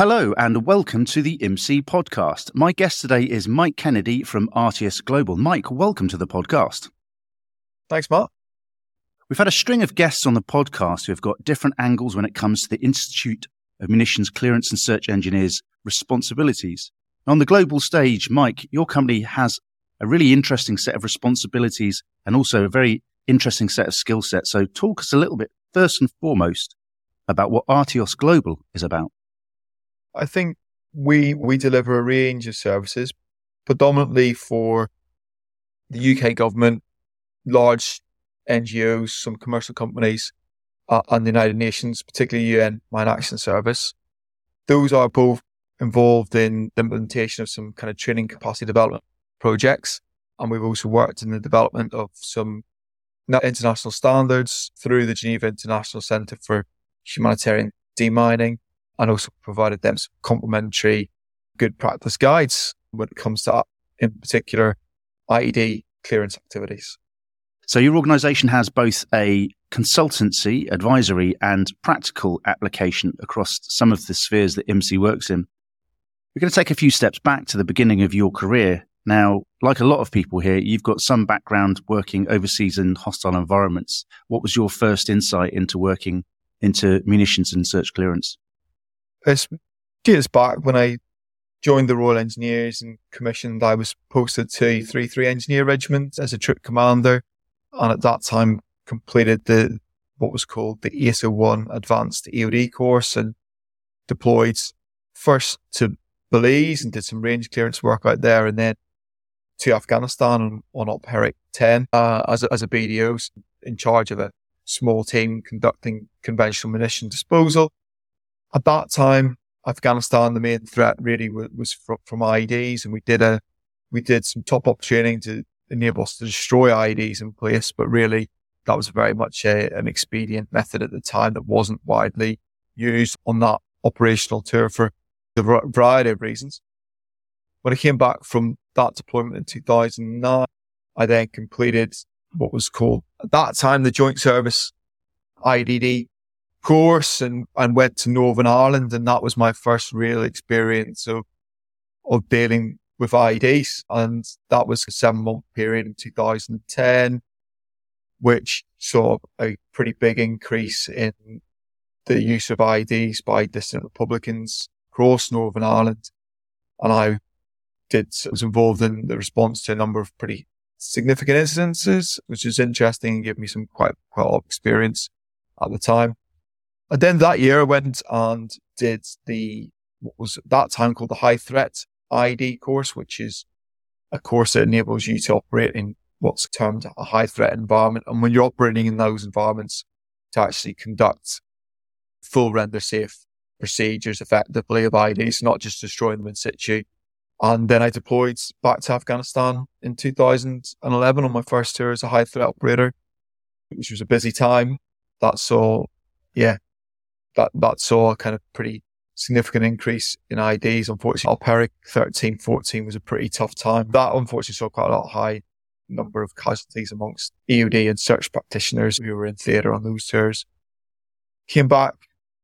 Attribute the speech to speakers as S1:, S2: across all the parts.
S1: Hello and welcome to the IMCSE podcast. My guest today is Mike Kennedy from Artios Global. Mike, welcome to the podcast.
S2: Thanks, Matt.
S1: We've had a string of guests on the podcast who have got different angles when it comes to the Institute of Munitions Clearance and Search Engineers responsibilities. On the global stage, Mike, your company has a really interesting set of responsibilities and also a very interesting set of skill sets. So talk us a little bit, first and foremost, about what Artios Global is about.
S2: I think we we deliver a range of services, predominantly for the UK government, large NGOs, some commercial companies, uh, and the United Nations, particularly UN Mine Action Service. Those are both involved in the implementation of some kind of training capacity development projects. And we've also worked in the development of some international standards through the Geneva International Centre for Humanitarian Demining and also provided them some complementary good practice guides when it comes to, in particular, IED clearance activities.
S1: So your organization has both a consultancy, advisory and practical application across some of the spheres that IMCSE works in. We're going to take a few steps back to the beginning of your career. Now, like a lot of people here, you've got some background working overseas in hostile environments. What was your first insight into working into munitions and search clearance?
S2: It's years back when I joined the Royal Engineers and commissioned, I was posted to 3-3 Engineer Regiment as a troop commander. And at that time completed the, what was called the ASO1 Advanced EOD course and deployed first to Belize and did some range clearance work out there and then to Afghanistan on, on Op Herrick 10 uh, as, a, as a BDO in charge of a small team conducting conventional munition disposal. At that time, Afghanistan, the main threat really was, was from, IEDs, and we did a we did some top up training to enable us to destroy IEDs in place, but really that was very much a, an expedient method at the time that wasn't widely used on that operational tour for a variety of reasons. When I came back from that deployment in 2009, I then completed what was called at that time the Joint Service IED course and, and went to Northern Ireland. And that was my first real experience of, of dealing with IEDs. And that was a seven month period in 2010, which saw a pretty big increase in the use of IEDs by dissident Republicans across Northern Ireland. And I did, was involved in the response to a number of pretty significant incidences, which was interesting and gave me some quite, quite a lot of experience at the time. And then that year I went and did the, what was at that time called the high threat IED course, which is a course that enables you to operate in what's termed a high threat environment. And when you're operating in those environments to actually conduct full render safe procedures effectively of IEDs, not just destroying them in situ. And then I deployed back to Afghanistan in 2011 on my first tour as a high threat operator, which was a busy time. That saw, yeah, that, that saw a kind of pretty significant increase in IEDs. Unfortunately, Herrick 13, 14 was a pretty tough time. That unfortunately saw quite a lot high number of casualties amongst EOD and search practitioners who were in theatre on those tours. Came back.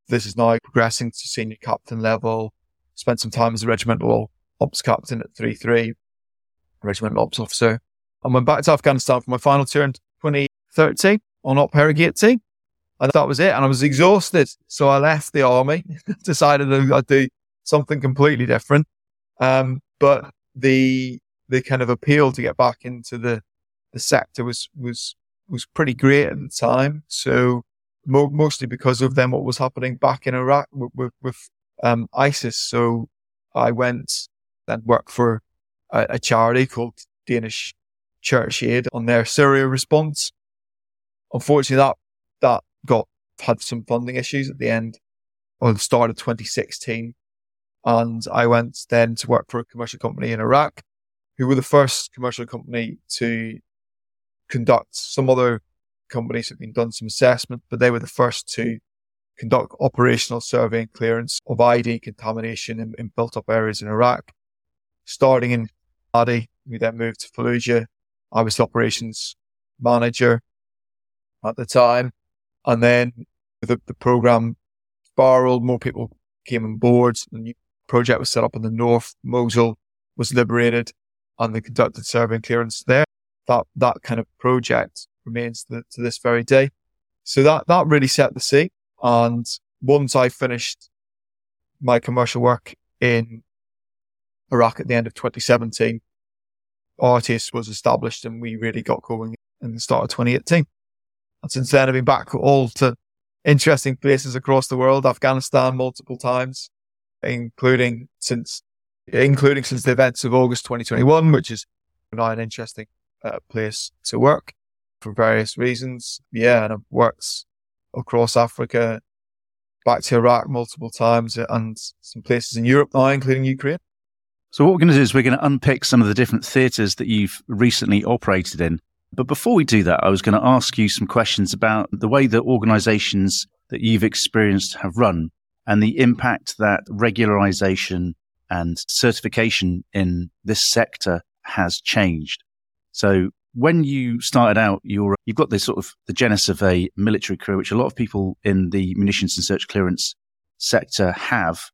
S2: This is now progressing to senior captain level. Spent some time as a regimental ops captain at 3-3, regimental ops officer. And went back to Afghanistan for my final tour in 2013 on Op 18. And that was it. And I was exhausted. So I left the army, decided that I'd do something completely different. Um, but the, the kind of appeal to get back into the, the sector was, was, was pretty great at the time. So mo- mostly because of then what was happening back in Iraq with, with, with um, ISIS. So I went and worked for a, a charity called Danish Church Aid on their Syria response. Unfortunately, that, that got had some funding issues at the end or the start of 2016. And I went then to work for a commercial company in Iraq, who were the first commercial company to conduct some other companies have been done some assessment, but they were the first to conduct operational survey and clearance of IED contamination in, in built up areas in Iraq. Starting in Adi, we then moved to Fallujah. I was the operations manager at the time. And then the, the program spiraled, more people came on board. The new project was set up in the north. Mosul was liberated and they conducted and clearance there. That, that kind of project remains to, to this very day. So that, that really set the scene. And once I finished my commercial work in Iraq at the end of 2017, Artios was established and we really got going in the start of 2018. Since then, I've been back all to interesting places across the world, Afghanistan multiple times, including since, including since the events of August 2021, which is now an interesting uh, place to work for various reasons. Yeah. And I've worked across Africa, back to Iraq multiple times and some places in Europe now, including Ukraine.
S1: So what we're going to do is we're going to unpick some of the different theatres that you've recently operated in. But before we do that, I was going to ask you some questions about the way that organizations that you've experienced have run and the impact that regularization and certification in this sector has changed. So when you started out, you're, you've got this sort of the genesis of a military career, which a lot of people in the munitions and search clearance sector have.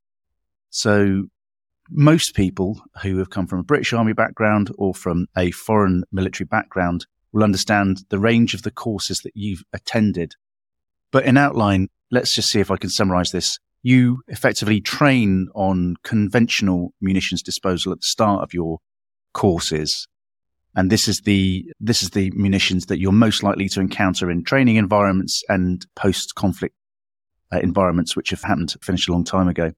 S1: So most people who have come from a British Army background or from a foreign military background will understand the range of the courses that you've attended. But in outline, let's just see if I can summarize this. You effectively train on conventional munitions disposal at the start of your courses. And this is the, this is the munitions that you're most likely to encounter in training environments and post conflict uh, environments, which have happened, finished a long time ago.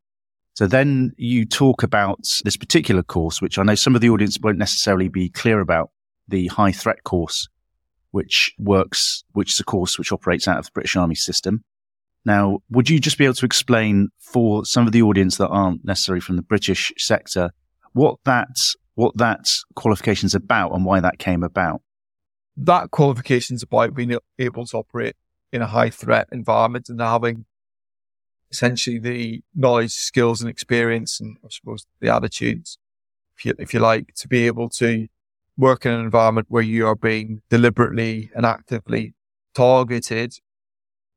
S1: So then you talk about this particular course, which I know some of the audience won't necessarily be clear about the high threat course, which works, which is a course which operates out of the British Army system. Now, would you just be able to explain for some of the audience that aren't necessarily from the British sector what that what that qualification is about and why that came about?
S2: That qualification is about being able to operate in a high threat environment and having essentially the knowledge, skills, and experience, and I suppose the attitudes, if you, if you like, to be able to work in an environment where you are being deliberately and actively targeted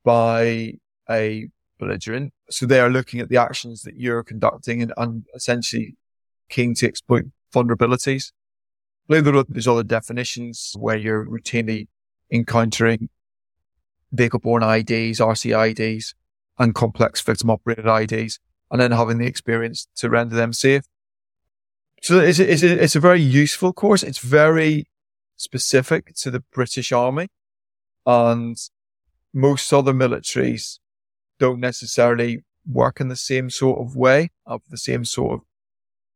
S2: by a belligerent. So they are looking at the actions that you're conducting and, and essentially keen to exploit vulnerabilities. Or not, there's other definitions where you're routinely encountering vehicle-borne IEDs, RCIEDs, and complex victim operated IEDs, and then having the experience to render them safe. So it's a, it's a, it's a very useful course. It's very specific to the British Army and most other militaries don't necessarily work in the same sort of way, of the same sort of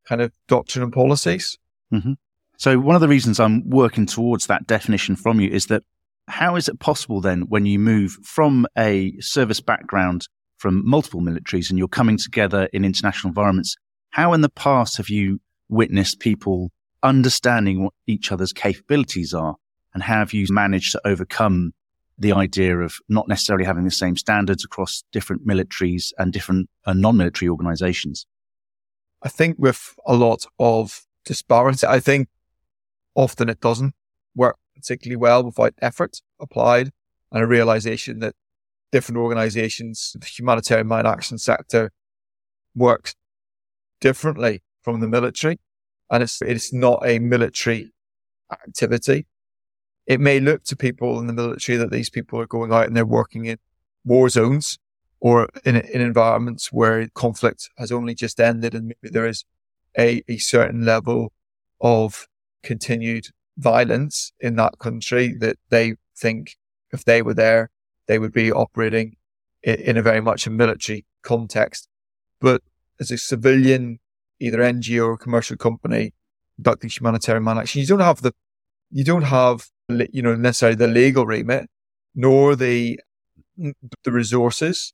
S2: kind of doctrine and policies.
S1: Mm-hmm. So one of the reasons I'm working towards that definition from you is that how is it possible then when you move from a service background from multiple militaries and you're coming together in international environments? How in the past have you witnessed people understanding what each other's capabilities are? And how have you managed to overcome the idea of not necessarily having the same standards across different militaries and different uh, non-military organizations?
S2: I think with a lot of disparity, I think often it doesn't work particularly well without effort applied and a realization that different organizations, the humanitarian mine action sector works differently from the military. And it's, it's not a military activity. It may look to people in the military that these people are going out and they're working in war zones or in, in environments where conflict has only just ended and maybe there is a, a certain level of continued violence in that country that they think if they were there, they would be operating in, in a very much a military context. But as a civilian, either NGO or commercial company conducting humanitarian mine action, you don't have the, you don't have, you know, necessarily the legal remit, nor the, the resources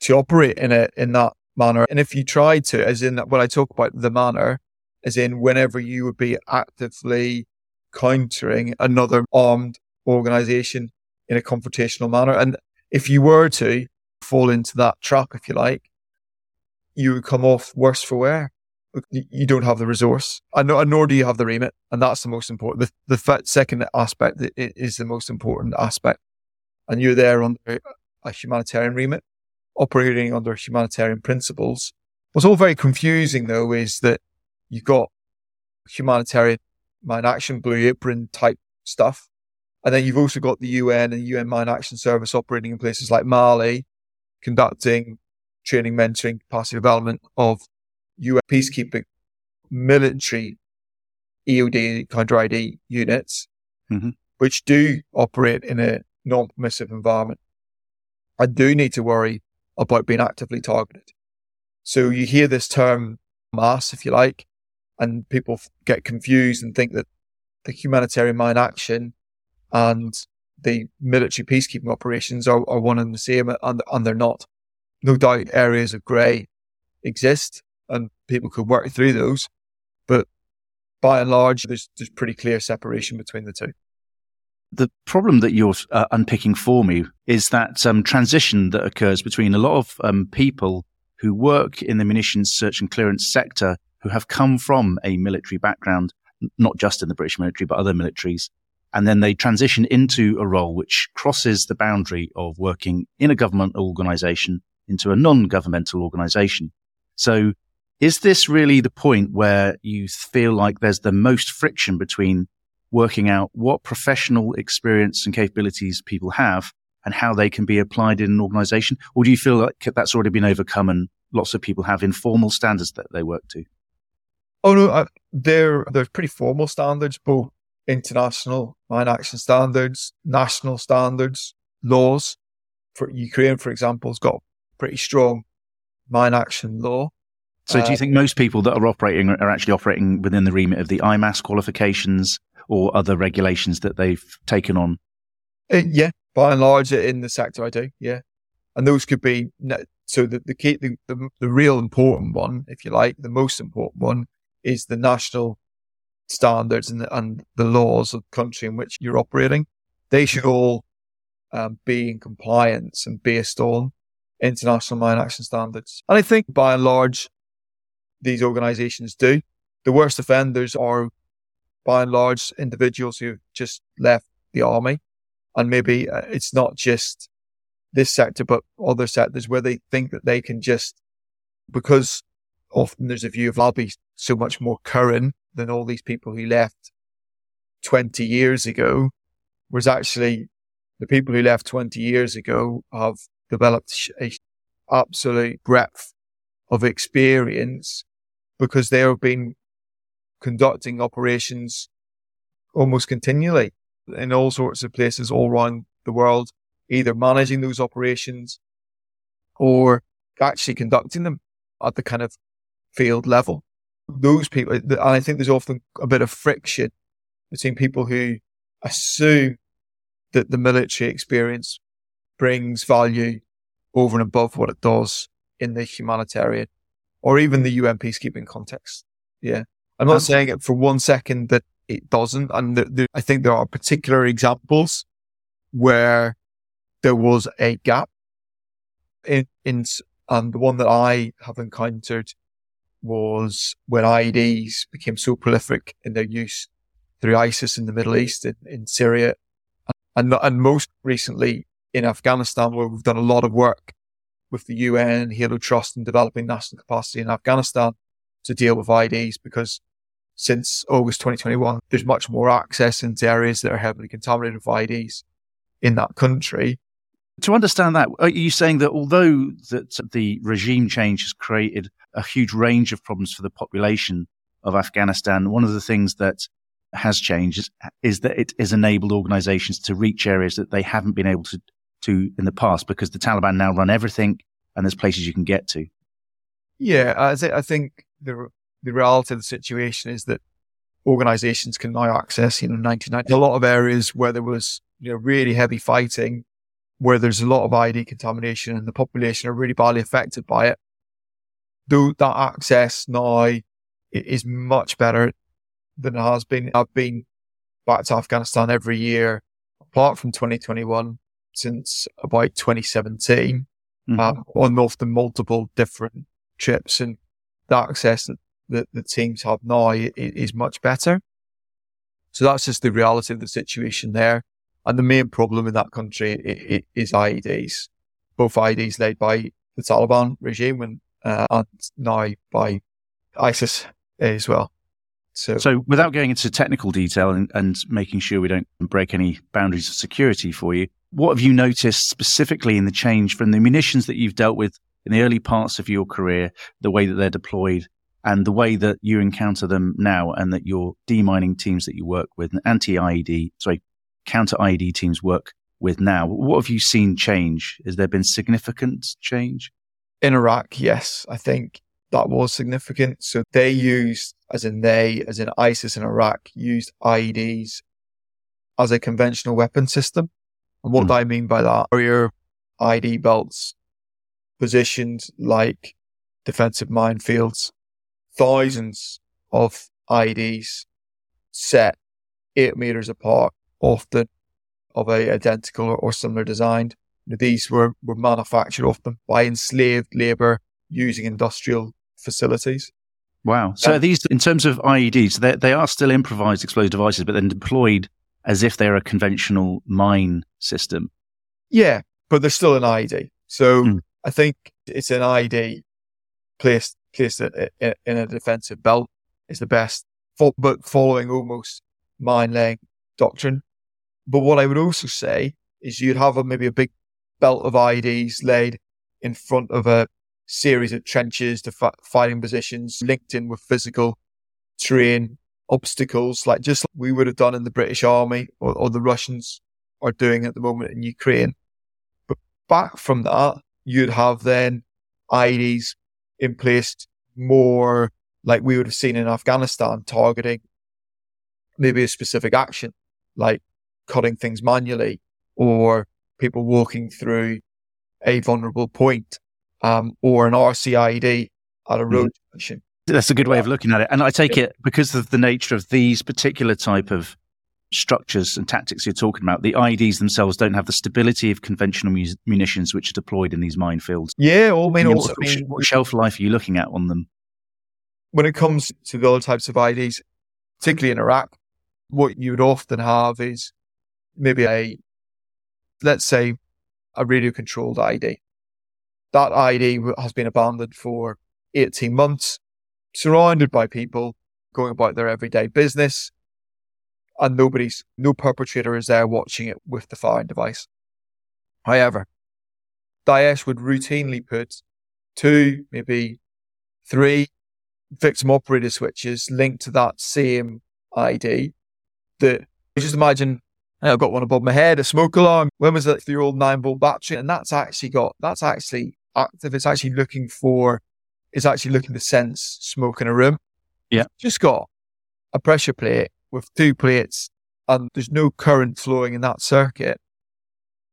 S2: to operate in a, in that manner. And if you try to, as in when I talk about the manner, as in whenever you would be actively countering another armed organization in a confrontational manner. And if you were to fall into that trap, if you like, you would come off worse for wear. You don't have the resource, and nor do you have the remit, and that's the most important. The, the second aspect is the most important aspect, and you're there under a humanitarian remit, operating under humanitarian principles, What's all very confusing though is that you've got humanitarian mine action, blue apron type stuff. And then you've also got the UN and UN Mine Action Service operating in places like Mali, conducting training, mentoring, capacity development of UN peacekeeping military EOD counter IED units, mm-hmm. which do operate in a non-permissive environment. I do need to worry about being actively targeted. So you hear this term mass, if you like, and people get confused and think that the humanitarian mine action and the military peacekeeping operations are, are one and the same, and, and they're not. No doubt areas of grey exist and people could work through those, but by and large, there's, there's pretty clear separation between the two.
S1: The problem that you're uh, unpicking for me is that um, transition that occurs between a lot of um, people who work in the munitions search and clearance sector who have come from a military background, not just in the British military, but other militaries. And then they transition into a role which crosses the boundary of working in a government organization into a non-governmental organization. So is this really the point where you feel like there's the most friction between working out what professional experience and capabilities people have and how they can be applied in an organization? Or do you feel like that's already been overcome and lots of people have informal standards that they work to?
S2: Oh no, uh, they're they're pretty formal standards, both international mine action standards, national standards, laws. For Ukraine, for example, has got pretty strong mine action law.
S1: So, do you uh, think most people that are operating are actually operating within the remit of the IMAS qualifications or other regulations that they've taken on?
S2: Uh, yeah, by and large, in the sector, I do. Yeah, and those could be so the the key, the, the, the real important one, if you like, the most important one is the national standards and the, and the laws of the country in which you're operating. They should all um, be in compliance and based on international mine action standards. And I think by and large, these organizations do. The worst offenders are by and large individuals who've just left the army. And maybe uh, it's not just this sector, but other sectors where they think that they can just, because often there's a view of I'll be so much more current than all these people who left 20 years ago, whereas actually the people who left 20 years ago have developed a absolute breadth of experience because they have been conducting operations almost continually in all sorts of places all around the world, either managing those operations or actually conducting them at the kind of field level. Those people, and I think there's often a bit of friction between people who assume that the military experience brings value over and above what it does in the humanitarian or even the UN peacekeeping context. Yeah. I'm not um, saying it for one second that it doesn't. And the, the, I think there are particular examples where there was a gap in, in, and the one that I have encountered was when IEDs became so prolific in their use through ISIS in the Middle East, in, in Syria, and, and most recently in Afghanistan, where we've done a lot of work with the UN, Halo Trust and developing national capacity in Afghanistan to deal with IEDs because since August 2021, there's much more access into areas that are heavily contaminated with IEDs in that country.
S1: To understand that, are you saying that although that the regime change has created a huge range of problems for the population of Afghanistan, one of the things that has changed is, is that it has enabled organizations to reach areas that they haven't been able to to in the past because the Taliban now run everything and there's places you can get to.
S2: Yeah, I, th- I think the the reality of the situation is that organizations can now access, you know, 99, a lot of areas where there was, you know, really heavy fighting, where there's a lot of IED contamination and the population are really badly affected by it. Though that access now is much better than it has been. I've been back to Afghanistan every year, apart from 2021, since about 2017 mm-hmm. uh, on often multiple different trips and the access that, that the teams have now is, is much better. So that's just the reality of the situation there. And the main problem in that country is IEDs, both IEDs led by the Taliban regime when uh, and now by ISIS as well.
S1: So, so without going into technical detail and, and making sure we don't break any boundaries of security for you, what have you noticed specifically in the change from the munitions that you've dealt with in the early parts of your career, the way that they're deployed, and the way that you encounter them now, and that your demining teams that you work with, and anti IED, sorry, counter IED teams work with now? What have you seen change? Has there been significant change?
S2: In Iraq, yes, I think that was significant. So they used, as in they, as in ISIS in Iraq, used IEDs as a conventional weapon system. And what mm. I mean by that are your IED belts positioned like defensive minefields, thousands of IEDs set eight meters apart, often of a identical or, or similar design. These were, were manufactured often by enslaved labor using industrial facilities.
S1: Wow. So these, in terms of IEDs, they, they are still improvised explosive devices, but then deployed as if they're a conventional mine system.
S2: Yeah, but they're still an IED. So mm. I think it's an IED placed placed in a defensive belt is the best, but following almost mine laying doctrine. But what I would also say is you'd have a, maybe a big belt of IEDs laid in front of a series of trenches to fighting positions linked in with physical terrain obstacles, like just like we would have done in the British Army or, or the Russians are doing at the moment in Ukraine. But back from that, you'd have then IEDs in place more like we would have seen in Afghanistan, targeting maybe a specific action, like cutting things manually or people walking through a vulnerable point um, or an RCIED at a mm-hmm. road junction.
S1: That's a good way of looking at it. And I take it because of the nature of these particular type of structures and tactics you're talking about, the IEDs themselves don't have the stability of conventional mu- munitions which are deployed in these minefields.
S2: Yeah, I mean,
S1: also, I mean, what shelf life are you looking at on them?
S2: When it comes to the other types of IEDs, particularly in Iraq, what you would often have is maybe a, let's say, a radio controlled IED. that IED has been abandoned for 18 months, surrounded by people going about their everyday business, and nobody's, no perpetrator is there watching it with the firing device. However, Daesh would routinely put two, maybe three victim operator switches linked to that same IED that just imagine I've got one above my head, a smoke alarm. When was it? The old nine volt battery. And that's actually got, that's actually active. It's actually looking for, it's actually looking to sense smoke in a room.
S1: Yeah.
S2: Just got a pressure plate with two plates and there's no current flowing in that circuit.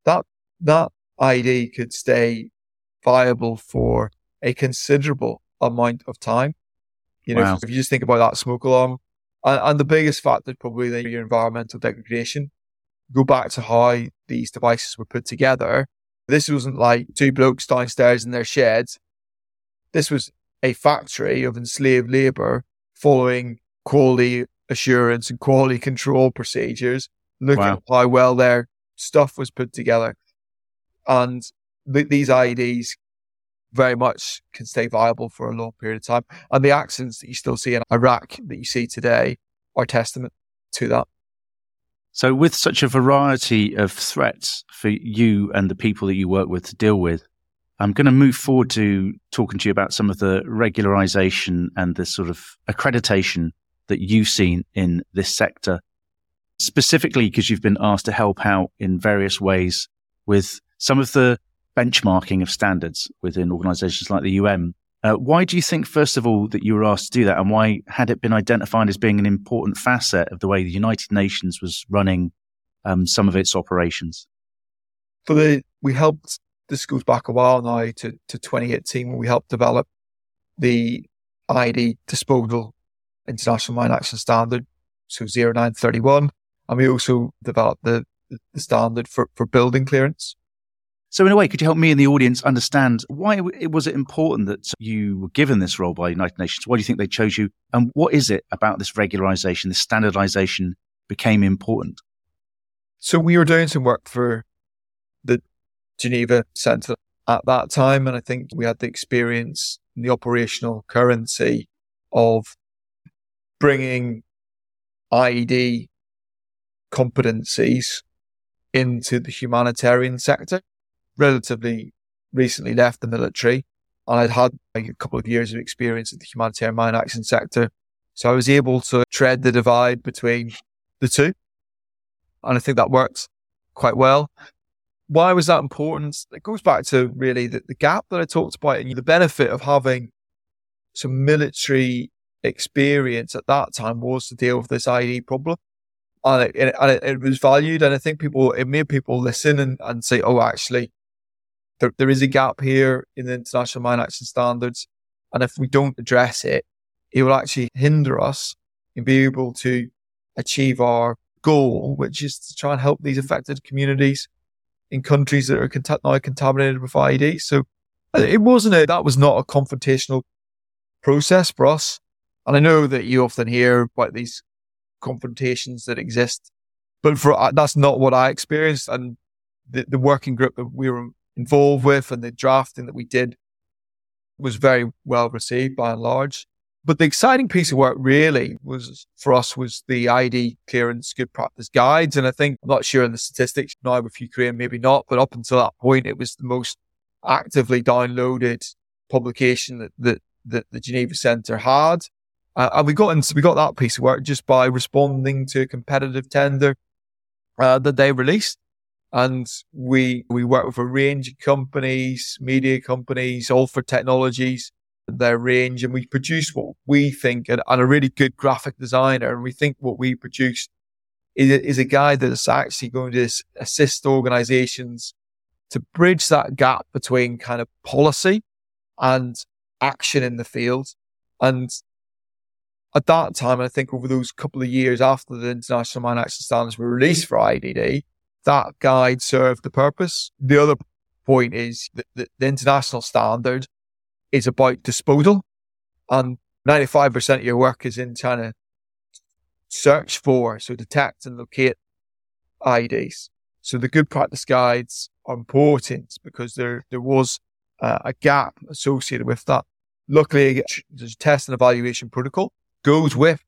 S2: That, that IED could stay viable for a considerable amount of time. You know, wow. if, if, you just think about that smoke alarm and, and the biggest factor probably your environmental degradation. Go back to how these devices were put together this wasn't like two blokes downstairs in their sheds. This was a factory of enslaved labor following quality assurance and quality control procedures, looking wow. at how well their stuff was put together. And th- these IEDs very much can stay viable for a long period of time. And the accidents that you still see in Iraq that you see today are testament to that.
S1: So, with such a variety of threats for you and the people that you work with to deal with, I'm going to move forward to talking to you about some of the regularization and the sort of accreditation that you've seen in this sector, specifically because you've been asked to help out in various ways with some of the benchmarking of standards within organizations like the UN. Uh, why do you think, first of all, that you were asked to do that? And why had it been identified as being an important facet of the way the United Nations was running um, some of its operations?
S2: For the, we helped, this goes back a while now to, to 2018 when we helped develop the IED disposal international mine action standard, so 0931. And we also developed the, the standard for, for building clearance.
S1: So, in a way, could you help me and the audience understand why was it important that you were given this role by the United Nations? Why do you think they chose you? And what is it about this regularization, this standardization became important?
S2: So, we were doing some work for Geneva Centre at that time. And I think we had the experience and the operational currency of bringing IED competencies into the humanitarian sector. Relatively recently left the military and I'd had like, a couple of years of experience in the humanitarian mine action sector. So I was able to tread the divide between the two. And I think that worked quite well. Why was that important? It goes back to really the, the gap that I talked about and the benefit of having some military experience at that time was to deal with this IED problem. And it, and it, it was valued. And I think people, it made people listen and, and say, oh, actually, there, there is a gap here in the international mine action standards. And if we don't address it, it will actually hinder us in being able to achieve our goal, which is to try and help these affected communities in countries that are cont- now contaminated with IED. So uh, it wasn't a, that was not a confrontational process for us. And I know that you often hear about these confrontations that exist, but for uh, that's not what I experienced. And the, the working group that we were involved with and the drafting that we did was very well received by and large. But the exciting piece of work really was for us was the IED clearance good practice guides. And I think I'm not sure in the statistics now with Ukraine, maybe not, but up until that point, it was the most actively downloaded publication that, that, that the Geneva Centre had. Uh, and we got into, we got that piece of work just by responding to a competitive tender uh, that they released. And we, we work with a range of companies, media companies, all for Technologies, their range, and we produce what we think, and, and a really good graphic designer. And we think what we produce is, is a guide that's actually going to assist organizations to bridge that gap between kind of policy and action in the field. And at that time, I think over those couple of years after the International Mine Action Standards were released for IED, that guide served the purpose. The other point is that the international standard is about disposal and 95% of your work is in trying to search for, so detect and locate IEDs. So the good practice guides are important because there, there was uh, a gap associated with that. Luckily, the test and evaluation protocol goes with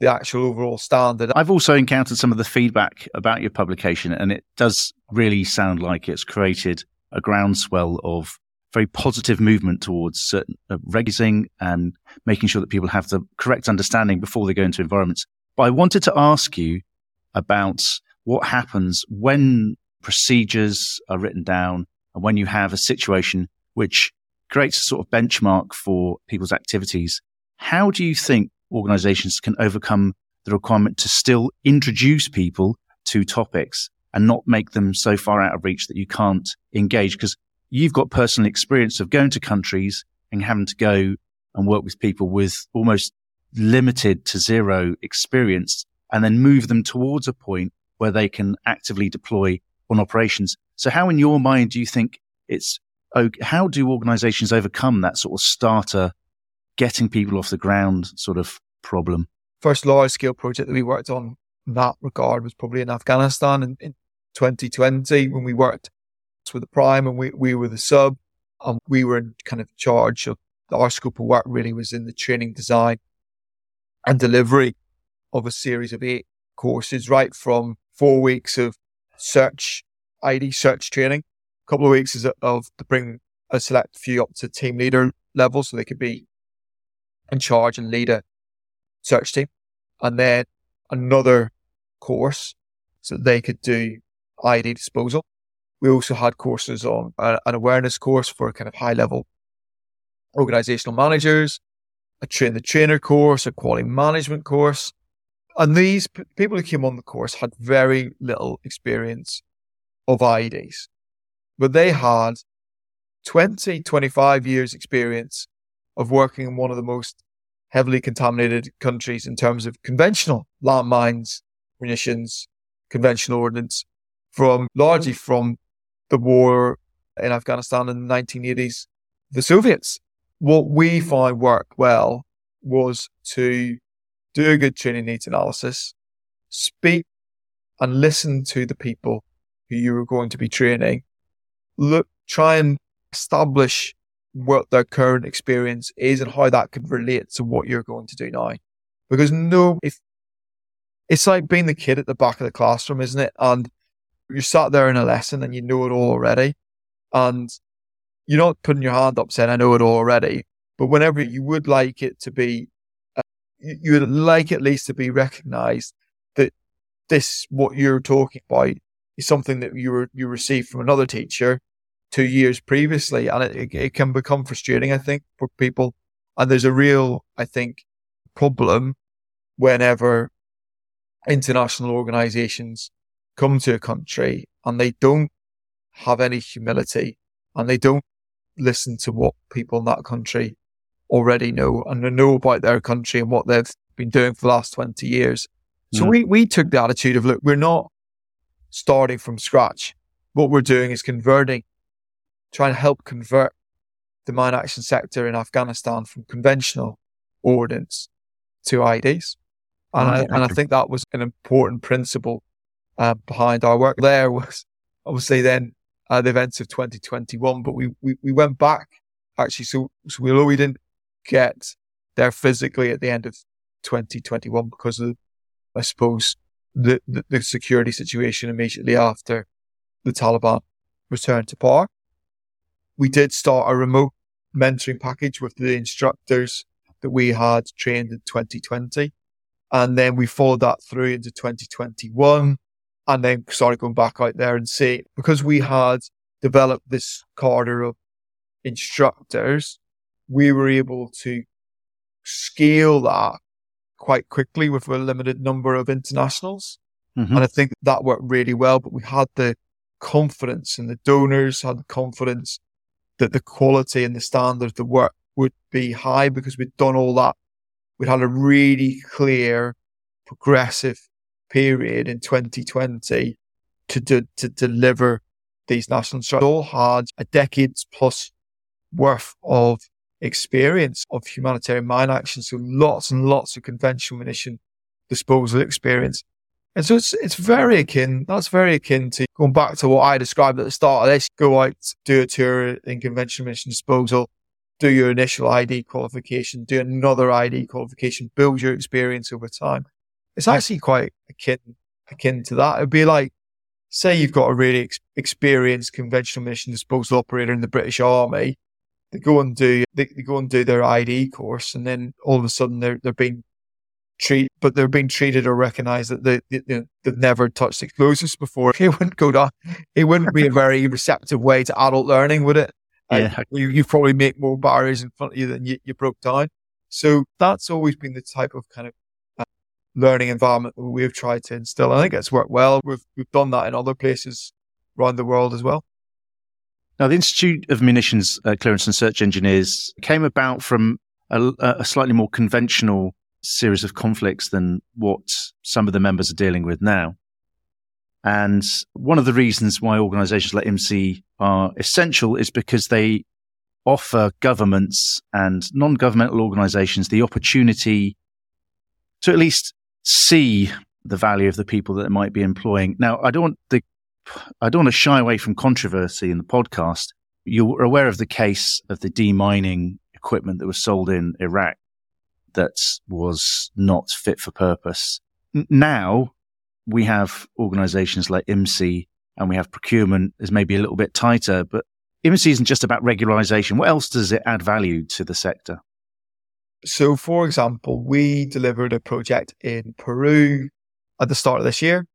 S2: the actual overall standard.
S1: I've also encountered some of the feedback about your publication, and it does really sound like it's created a groundswell of very positive movement towards certain uh, regulating and making sure that people have the correct understanding before they go into environments. But I wanted to ask you about what happens when procedures are written down and when you have a situation which creates a sort of benchmark for people's activities. How do you think organizations can overcome the requirement to still introduce people to topics and not make them so far out of reach that you can't engage because you've got personal experience of going to countries and having to go and work with people with almost limited to zero experience and then move them towards a point where they can actively deploy on operations. So how in your mind do you think it's, how do organizations overcome that sort of starter getting people off the ground sort of problem?
S2: First large scale project that we worked on in that regard was probably in Afghanistan in, in 2020 when we worked with the prime and we, we were the sub and we were in kind of charge of our scope of work really was in the training design and delivery of a series of eight courses, right from four weeks of search, IED search training, a couple of weeks of to bring a select few up to team leader level so they could be in charge and lead a search team. And then another course so they could do IED disposal. We also had courses on uh, an awareness course for kind of high level organizational managers, a train the trainer course, a quality management course. And these p- people who came on the course had very little experience of IEDs, but they had 20, 25 years experience of working in one of the most heavily contaminated countries in terms of conventional landmines, munitions, conventional ordnance from largely from the war in Afghanistan in the 1980s, the Soviets. What we found worked well was to do a good training needs analysis, speak and listen to the people who you were going to be training, look, try and establish what their current experience is and how that could relate to what you're going to do now. Because no, if it's like being the kid at the back of the classroom, isn't it? And you're sat there in a lesson and you know it all already. And you're not putting your hand up saying, I know it all already. But whenever you would like it to be, uh, you would like at least to be recognized that this, what you're talking about is something that you were, you received from another teacher two years previously. And it, it can become frustrating, I think, for people. And there's a real, I think, problem whenever international organizations come to a country and they don't have any humility and they don't listen to what people in that country already know and they know about their country and what they've been doing for the last 20 years. So mm. we, we took the attitude of, look, we're not starting from scratch. What we're doing is converting, trying to help convert the mine action sector in Afghanistan from conventional ordnance to IEDs. And, I, and I think that was an important principle uh, behind our work. There was obviously then uh, the events of 2021, but we, we, we went back actually. So, so although we didn't get there physically at the end of 2021 because of, I suppose, the, the, the security situation immediately after the Taliban returned to power. We did start a remote mentoring package with the instructors that we had trained in 2020. And then we followed that through into 2021 and then started going back out there and see, because we had developed this cadre of instructors, we were able to scale that quite quickly with a limited number of internationals. Mm-hmm. And I think that worked really well, but we had the confidence and the donors had the confidence that the quality and the standard of the work would be high because we'd done all that We'd had a really clear, progressive period in 2020 to, to, to deliver these national strategies. All had a decades plus worth of experience of humanitarian mine action. So lots and lots of conventional munition disposal experience. And so it's, it's very akin, that's very akin to going back to what I described at the start of this, go out, do a tour in conventional munition disposal, do your initial IED qualification, do another IED qualification, build your experience over time. It's actually quite akin, akin to that. It'd be like, say you've got a really ex- experienced conventional munition disposal operator in the British Army. They go and do, they, they go and do their IED course and then all of a sudden they're, they're being treated, but they're being treated or recognized that they, they, they've never touched explosives before. It wouldn't go down. It wouldn't be a very receptive way to adult learning, would it? Yeah. you, you probably make more barriers in front of you than you, you broke down. So that's always been the type of kind of learning environment that we've tried to instill. I think it's worked well. We've, we've done that in other places around the world as well.
S1: Now, the Institute of Munitions uh, Clearance and Search Engineers came about from a, a, slightly more conventional series of conflicts than what some of the members are dealing with now. And one of the reasons why organizations like IMCSE are essential is because they offer governments and non-governmental organizations the opportunity to at least see the value of the people that might be employing. Now, I don't want the, I don't want to shy away from controversy in the podcast. You're aware of the case of the demining equipment that was sold in Iraq that was not fit for purpose. Now, we have organizations like IMCSE and we have procurement is maybe a little bit tighter, but IMCSE isn't just about regularization. What else does it add value to the sector?
S2: So, for example, we delivered a project in Peru at the start of this year,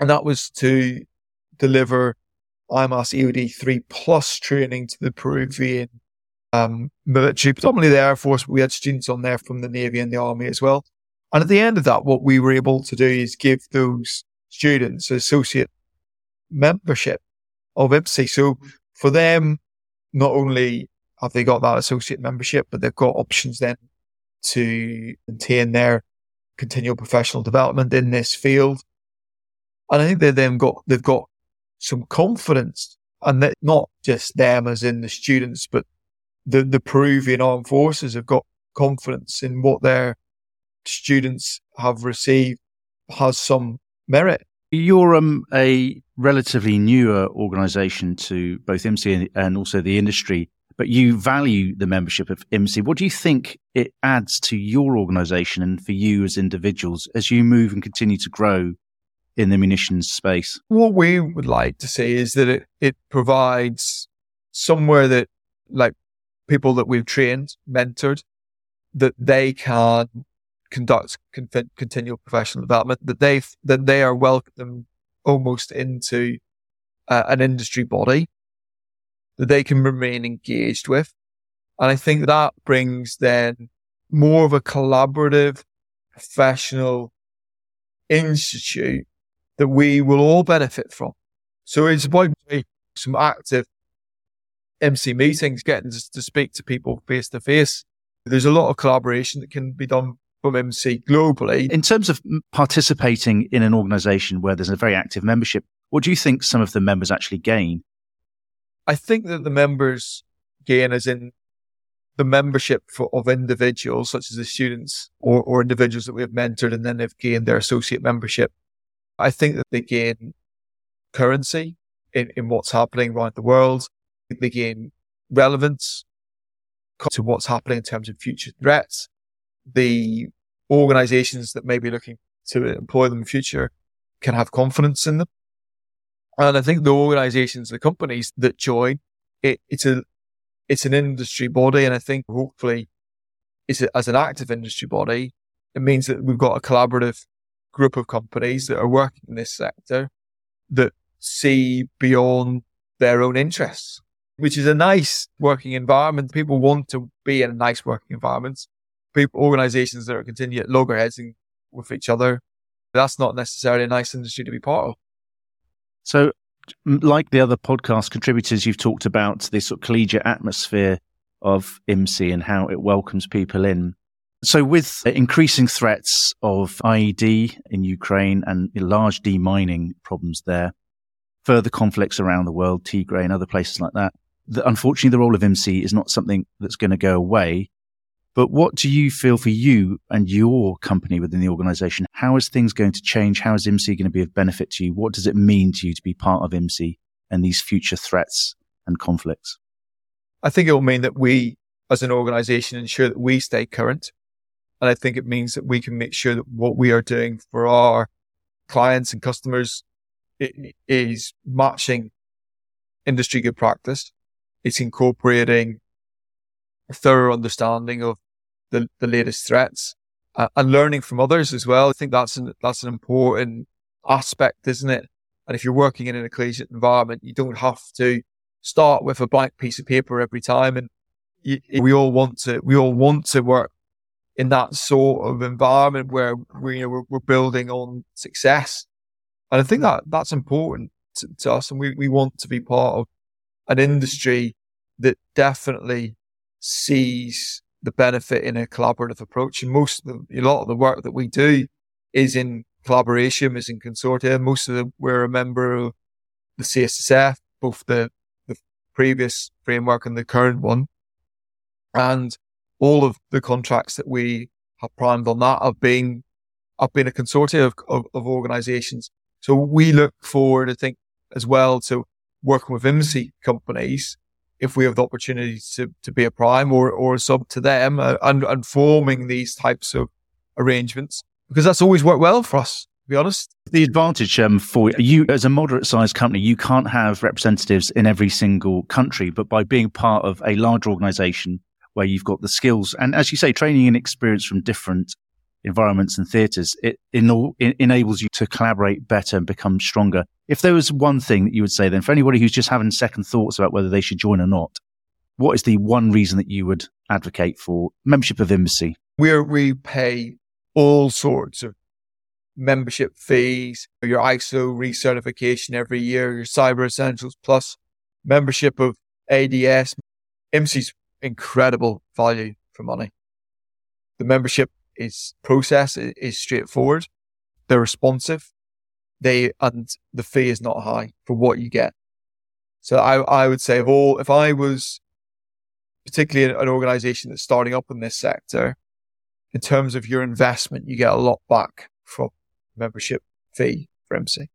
S2: and that was to deliver IMAS EOD 3 plus training to the Peruvian um, military, predominantly the Air Force. We had students on there from the Navy and the Army as well. And at the end of that, what we were able to do is give those students associate membership of IMCSE. So for them, not only have they got that associate membership, but they've got options then to maintain their continual professional development in this field. And I think they then got, they've got some confidence and that not just them as in the students, but the, the Peruvian armed forces have got confidence in what their students have received has some merit.
S1: You're um, a relatively newer organization to both MC and also the industry, but you value the membership of IMCSE. What do you think it adds to your organization and for you as individuals as you move and continue to grow in the munitions space?
S2: What we would like to see is that it, it provides somewhere that like people that we've trained, mentored, that they can conduct con- continual professional development, that they that they are welcome almost into uh, an industry body that they can remain engaged with, and I think that brings then more of a collaborative, professional institute that we will all benefit from. So it's about some active IMCSE meetings, getting to, speak to people face to face. There's a lot of collaboration that can be done from IMCSE globally.
S1: In terms of participating in an organization where there's a very active membership, what do you think some of the members actually gain?
S2: I think that the members gain as in the membership for, of individuals, such as the students or, or individuals that we have mentored, and then they've gained their associate membership. I think that they gain currency in, in what's happening around the world. They gain relevance to what's happening in terms of future threats. The organizations that may be looking to employ them in the future can have confidence in them. And I think the organizations, the companies that join, it, it's a, it's an industry body. And I think hopefully it's a, as an active industry body, it means that we've got a collaborative group of companies that are working in this sector that see beyond their own interests, which is a nice working environment. People want to be in a nice working environment. People, organizations that are continuing at loggerheads with each other. That's not necessarily a nice industry to be part of.
S1: So, like the other podcast contributors, you've talked about this sort of collegiate atmosphere of IMCSE and how it welcomes people in. So, with increasing threats of IED in Ukraine and large demining problems there, further conflicts around the world, Tigray and other places like that, the, unfortunately, the role of IMCSE is not something that's going to go away. But what do you feel for you and your company within the organization? How is things going to change? How is IMCSE going to be of benefit to you? What does it mean to you to be part of IMCSE and these future threats and conflicts?
S2: I think it will mean that we, as an organization, ensure that we stay current and I think it means that we can make sure that what we are doing for our clients and customers is matching industry good practice. It's incorporating a thorough understanding of the, the latest threats uh, and learning from others as well. I think that's an, that's an important aspect, isn't it? And if you're working in an collegiate environment, you don't have to start with a blank piece of paper every time. And you, we all want to, we all want to work in that sort of environment where we, you know, we're, we're building on success. And I think that that's important to, to, us. And we, we want to be part of an industry that definitely sees the benefit in a collaborative approach. And most of the, a lot of the work that we do is in collaboration, is in consortia. Most of the, we're a member of the CSSF, both the, the previous framework and the current one. And all of the contracts that we have primed on that have been have been a consortium of, of, of organizations. So we look forward, I think, as well to working with IMCSE companies if we have the opportunity to, to be a prime or, or a sub to them uh, and, and forming these types of arrangements because that's always worked well for us to be honest.
S1: The advantage um, for you as a moderate sized company, you can't have representatives in every single country, but by being part of a large organization where you've got the skills and, as you say, training and experience from different environments and theatres, it, in, it enables you to collaborate better and become stronger. If there was one thing that you would say then for anybody who's just having second thoughts about whether they should join or not, what is the one reason that you would advocate for membership of IMCSE?
S2: Where we pay all sorts of membership fees, your ISO recertification every year, your Cyber Essentials Plus membership of ADS. IMCSE's incredible value for money. The membership is process is straightforward. They're responsive. They, and the fee is not high for what you get. So I, I would say of all, if I was particularly an organization that's starting up in this sector, in terms of your investment, you get a lot back from membership fee for IMCSE.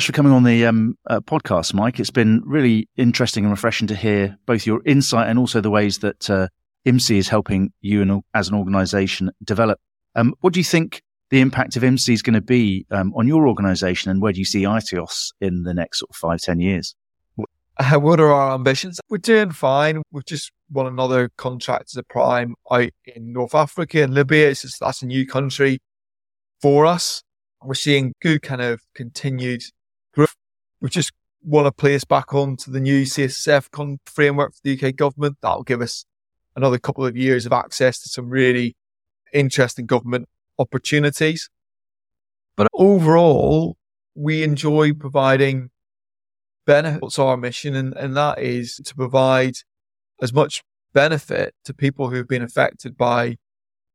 S1: for coming on the um, uh, podcast, Mike. It's been really interesting and refreshing to hear both your insight and also the ways that uh, IMCSE is helping you and, as an organisation develop. Um, what do you think the impact of IMCSE is going to be um, on your organisation, and where do you see Artios in the next sort of five, ten years?
S2: Uh, what are our ambitions? We're doing fine. We've just won another contract as a prime out in North Africa and Libya. It's just, that's a new country for us. We're seeing good kind of continued growth. We've just won a place back onto the new con- framework for the UK government. That'll give us another couple of years of access to some really interesting government opportunities. But overall, we enjoy providing benefits to our mission, and, and that is to provide as much benefit to people who've been affected by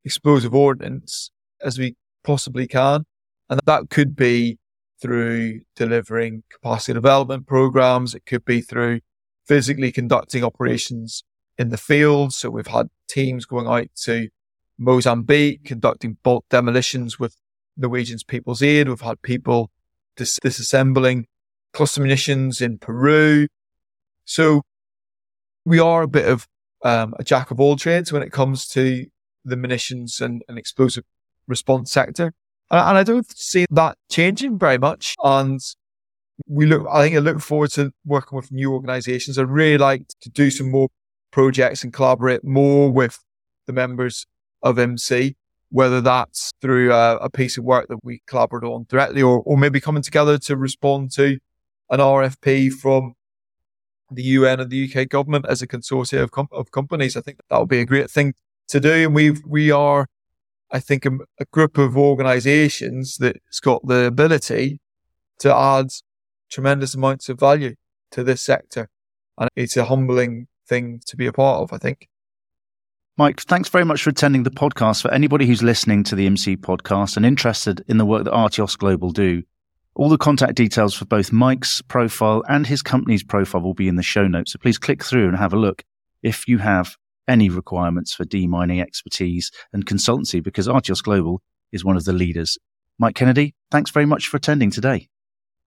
S2: explosive ordnance as we possibly can. And that could be through delivering capacity development programs. It could be through physically conducting operations in the field. So we've had teams going out to Mozambique, conducting bulk demolitions with Norwegian's People's Aid. We've had people dis- disassembling cluster munitions in Peru. So we are a bit of um, a jack of all trades when it comes to the munitions and, and explosive response sector. And, and I don't see that changing very much. And we look, I think I look forward to working with new organizations. I'd really like to do some more projects and collaborate more with the members of IMCSE, whether that's through a, a piece of work that we collaborate on directly or, or maybe coming together to respond to an RFP from the UN and the UK government as a consortium of, com- of companies. I think that would be a great thing to do. And we we are, I think, a, a group of organisations that's got the ability to add tremendous amounts of value to this sector, and it's a humbling thing to be a part of. I think.
S1: Mike, thanks very much for attending the podcast. For anybody who's listening to the IMCSE podcast and interested in the work that Artios Global do, all the contact details for both Mike's profile and his company's profile will be in the show notes. So please click through and have a look if you have any requirements for demining expertise and consultancy, because Artios Global is one of the leaders. Mike Kennedy, thanks very much for attending today.